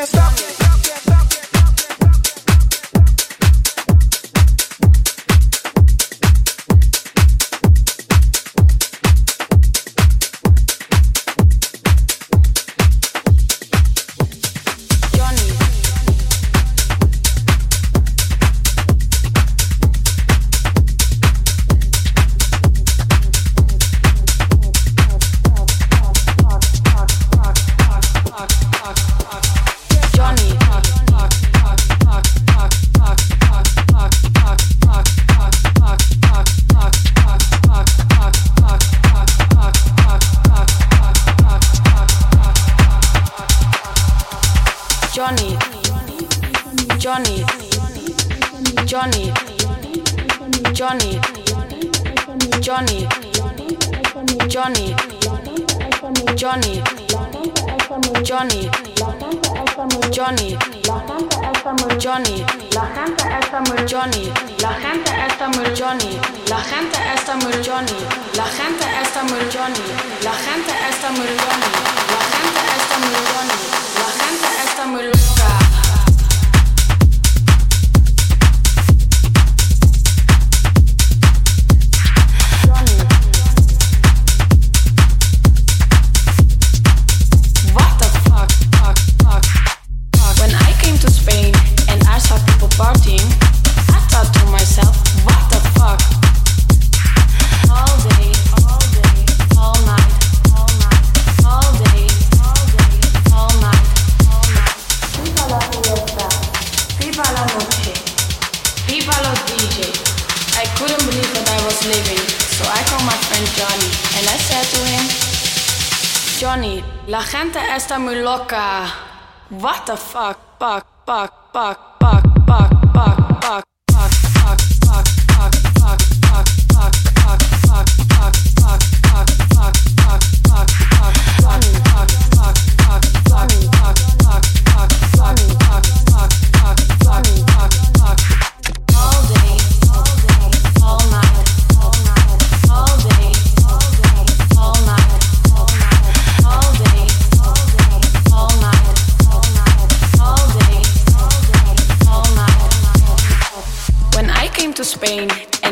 can't stop me. La gente está muy loca. What the fuck, fuck, fuck, fuck, fuck.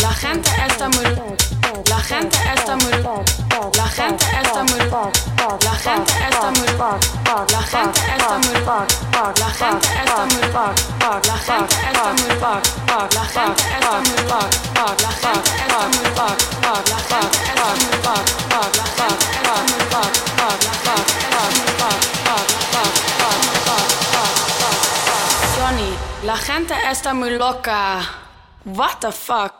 La gente está muy La gente está muy La gente está muy La gente está muy La gente está muy La gente está muy La gente está muy La gente está muy La gente está muy La gente está muy Johnny, la gente está muy loca. What the fuck?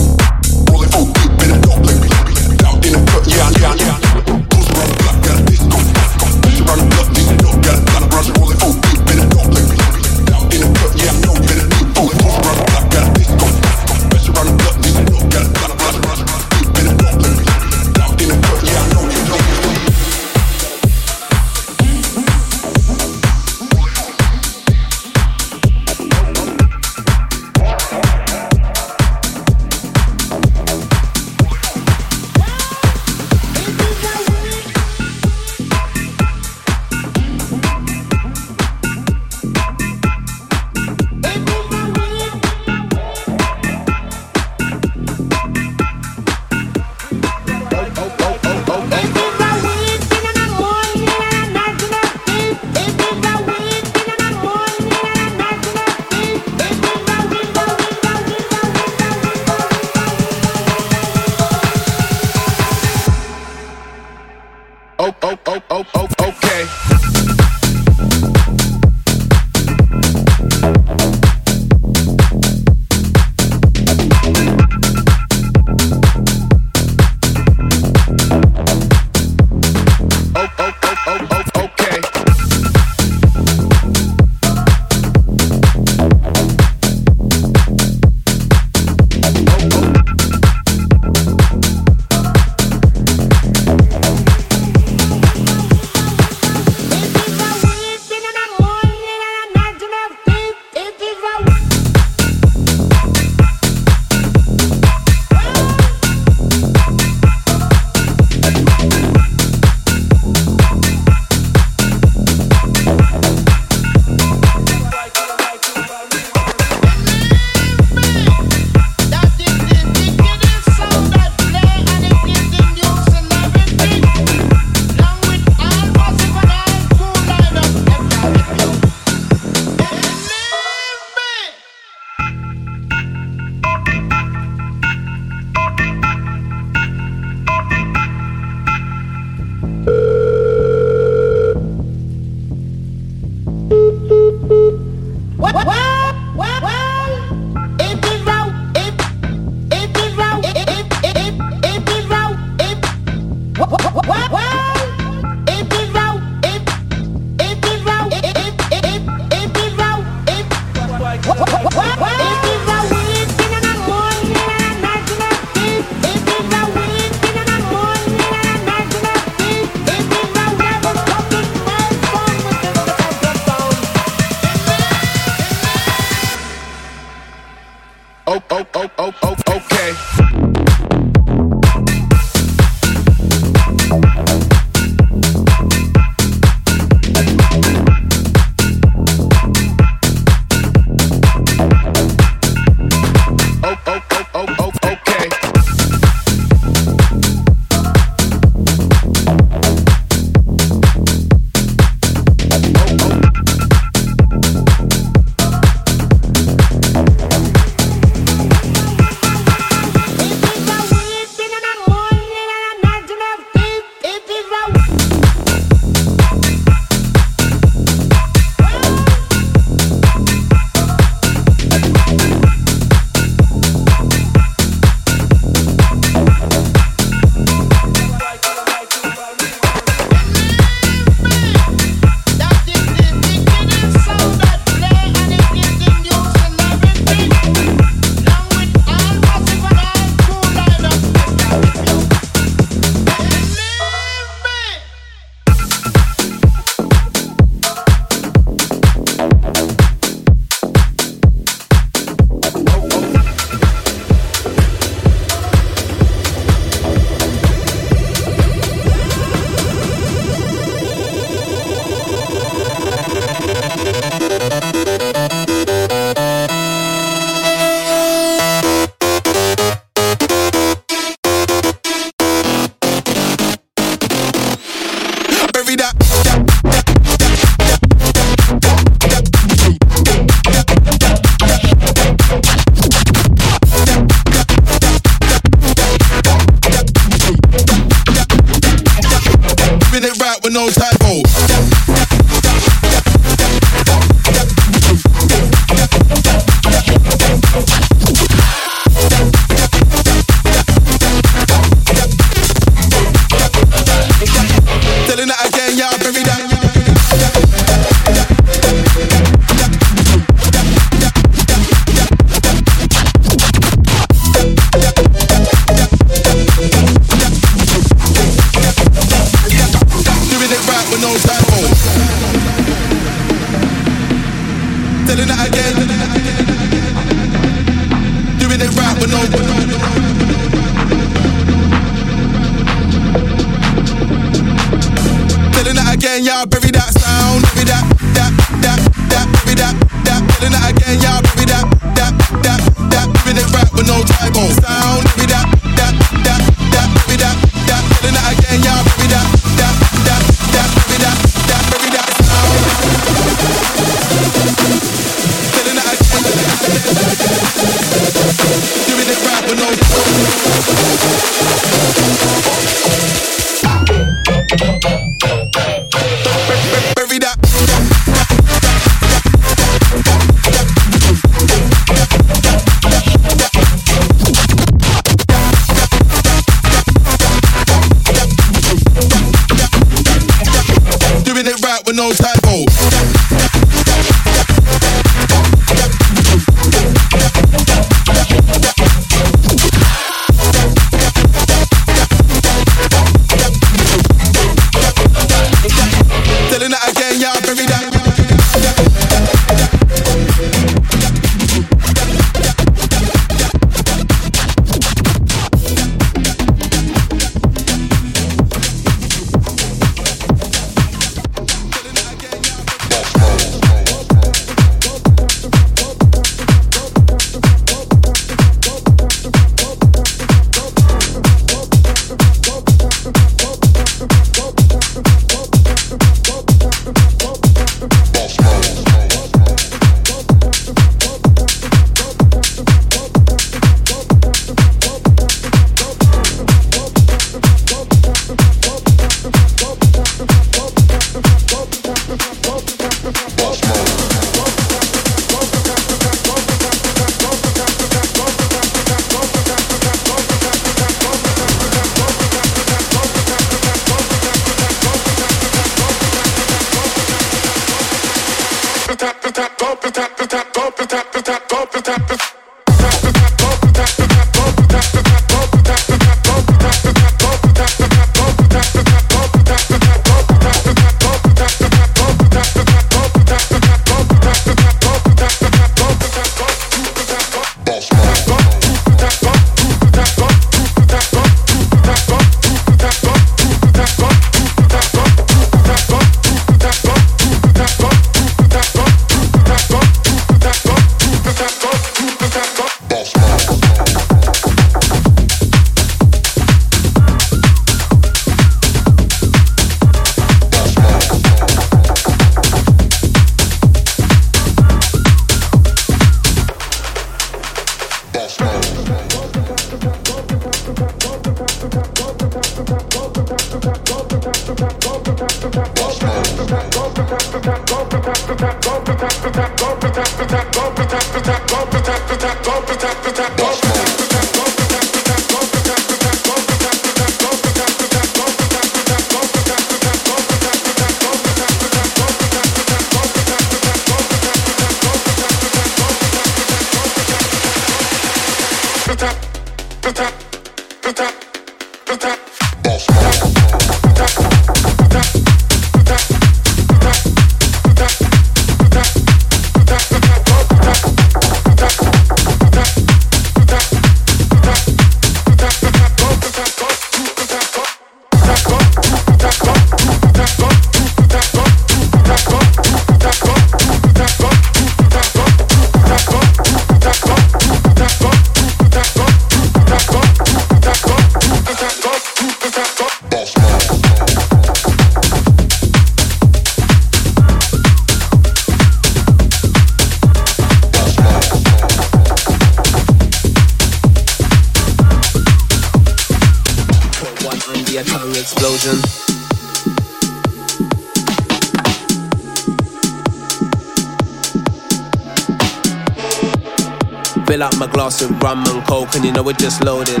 And you know we're just loading,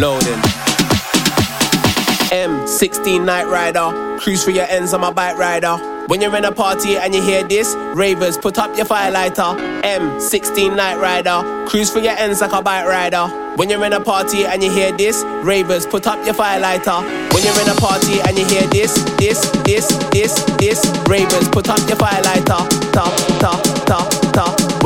loading. M16 Night Rider, cruise for your ends on my bike rider. When you're in a party and you hear this, ravers, put up your firelighter. M16 Night Rider, cruise for your ends like a bike rider. When you're in a party and you hear this, ravers, put up your firelighter. When you're in a party and you hear this, this, this, this, this, ravers, put up your firelighter. Ta, ta, ta.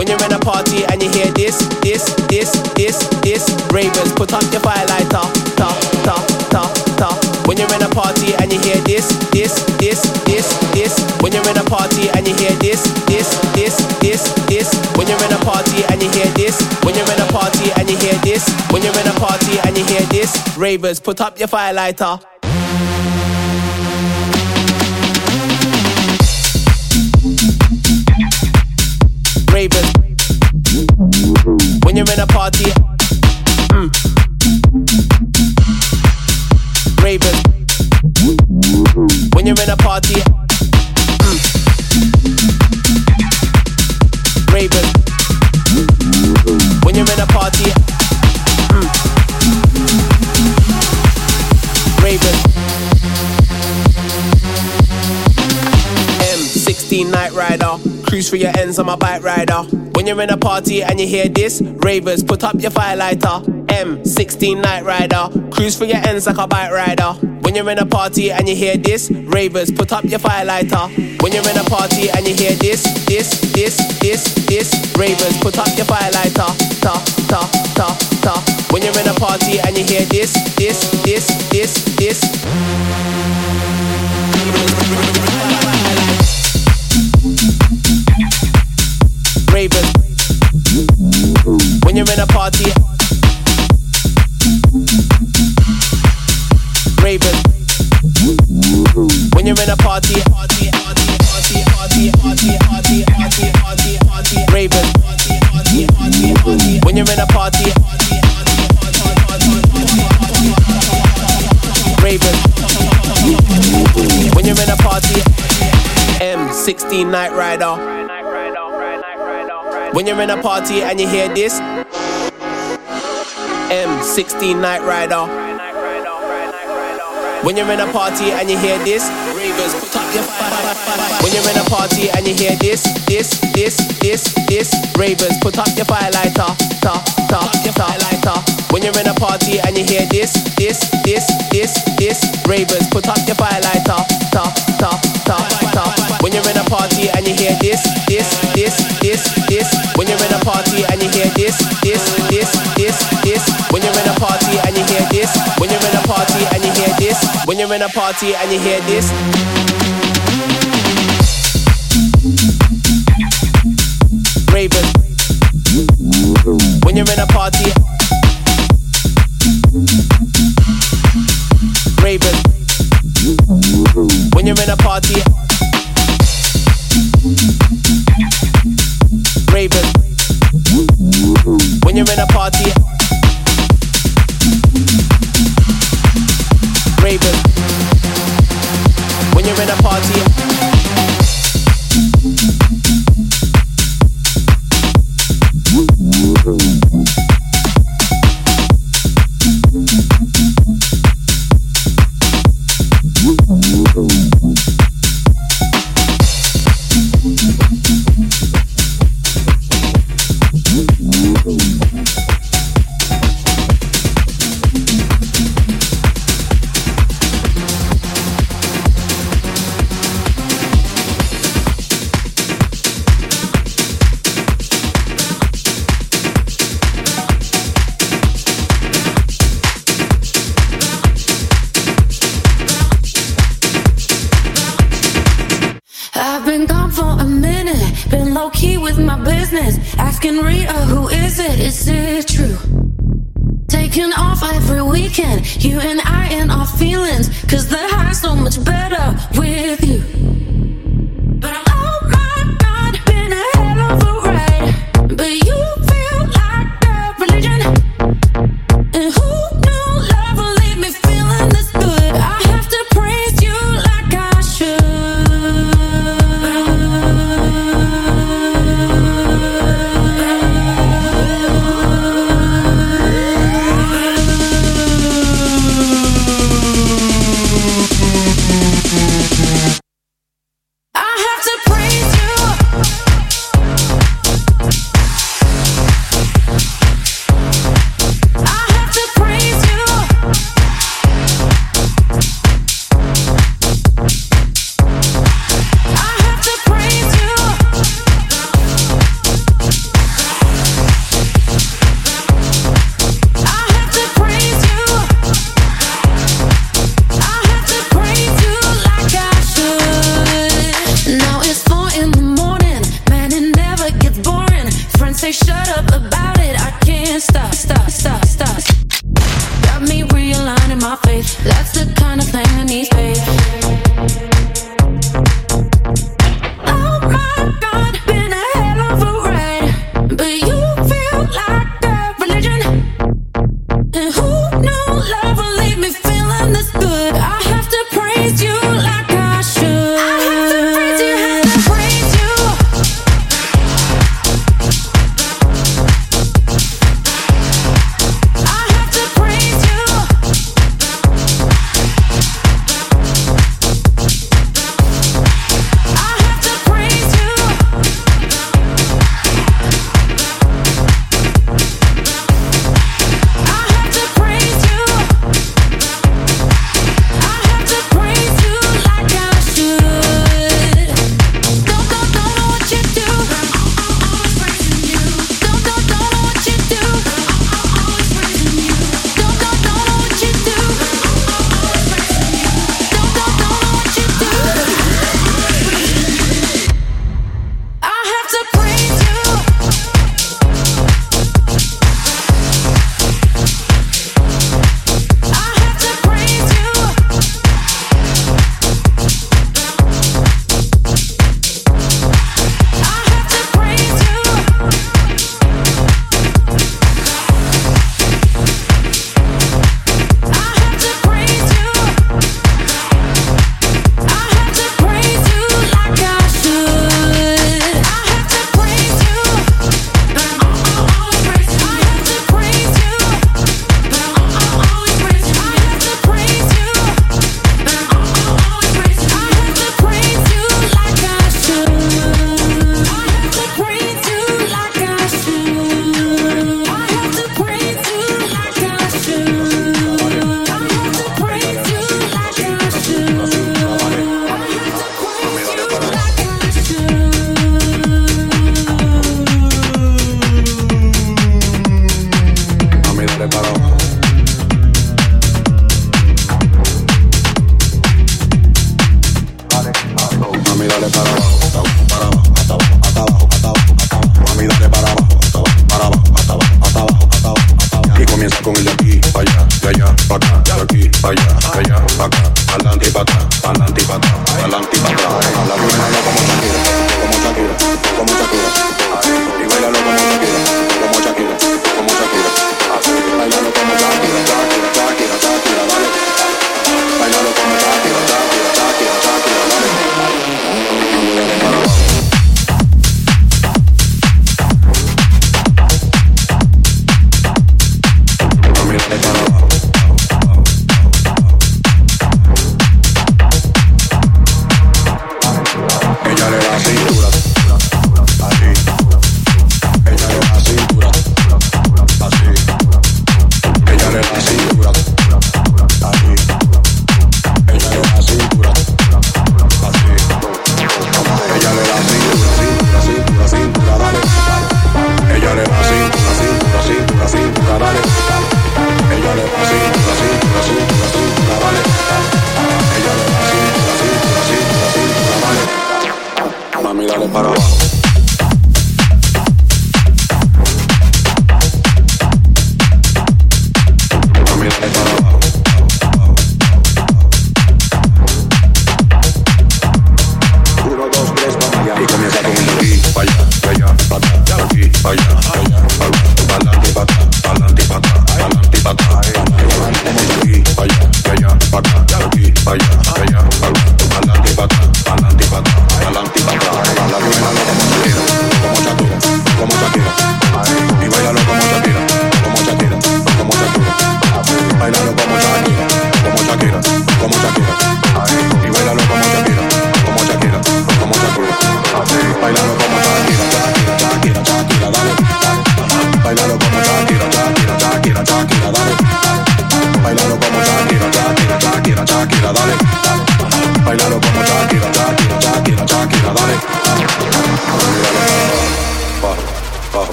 When you're in a party and you hear this, this, this, this, this, ravers, put up your firelighter. Ta, ta, ta, ta. When you're in a party and you hear this, this, this, this, this. When you're in a party and you hear this, this, this, this, this. When you're in a party and you hear this, when you're in a party and you hear this, when you're in a party and you hear this, ravers, put up your firelighter. Ravers. When you're in a party, mm. ravers. When you're in a party, mm. ravers. When you're in a party, mm. ravers. M16 Night Rider. Cruise for your ends on my bike rider. When you're in a party and you hear this, ravers, put up your firelighter. M16 Night Rider. Cruise for your ends like a bike rider. When you're in a party and you hear this, ravers, put up your firelighter. When you're in a party and you hear this, this, this, this, this, ravers, put up your firelighter. Ta, ta, ta, ta. When you're in a party and you hear this, this, this, this, this. Ravers. When you're in a party, Ravers. When you're in a party, party. When you're in a party, Ravers. When you're in a party, M16 Night Rider. When you're in a party and you hear this, M16 Night Rider. When you're in a party and you hear this, ravers, put up your When you're in a party and you hear this, this, this, this, this, ravers, put up your firelighter, ta, ta, ta, lighter. When you're in a party and you hear this, this, this, this, this, ravers, put up your firelighter, ta, ta, ta, ta. When you're in a party and you hear this, this, this, this, this. When you're in a party and you hear this, this, this, this, this. When you're in a party and you hear this, when you're in a party and you hear this, when you're in a party and you hear this. Raven. When you're in a party. Raven. When you're in a party. Raven. When you're in a party. When you're in a party.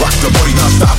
Rock the body now,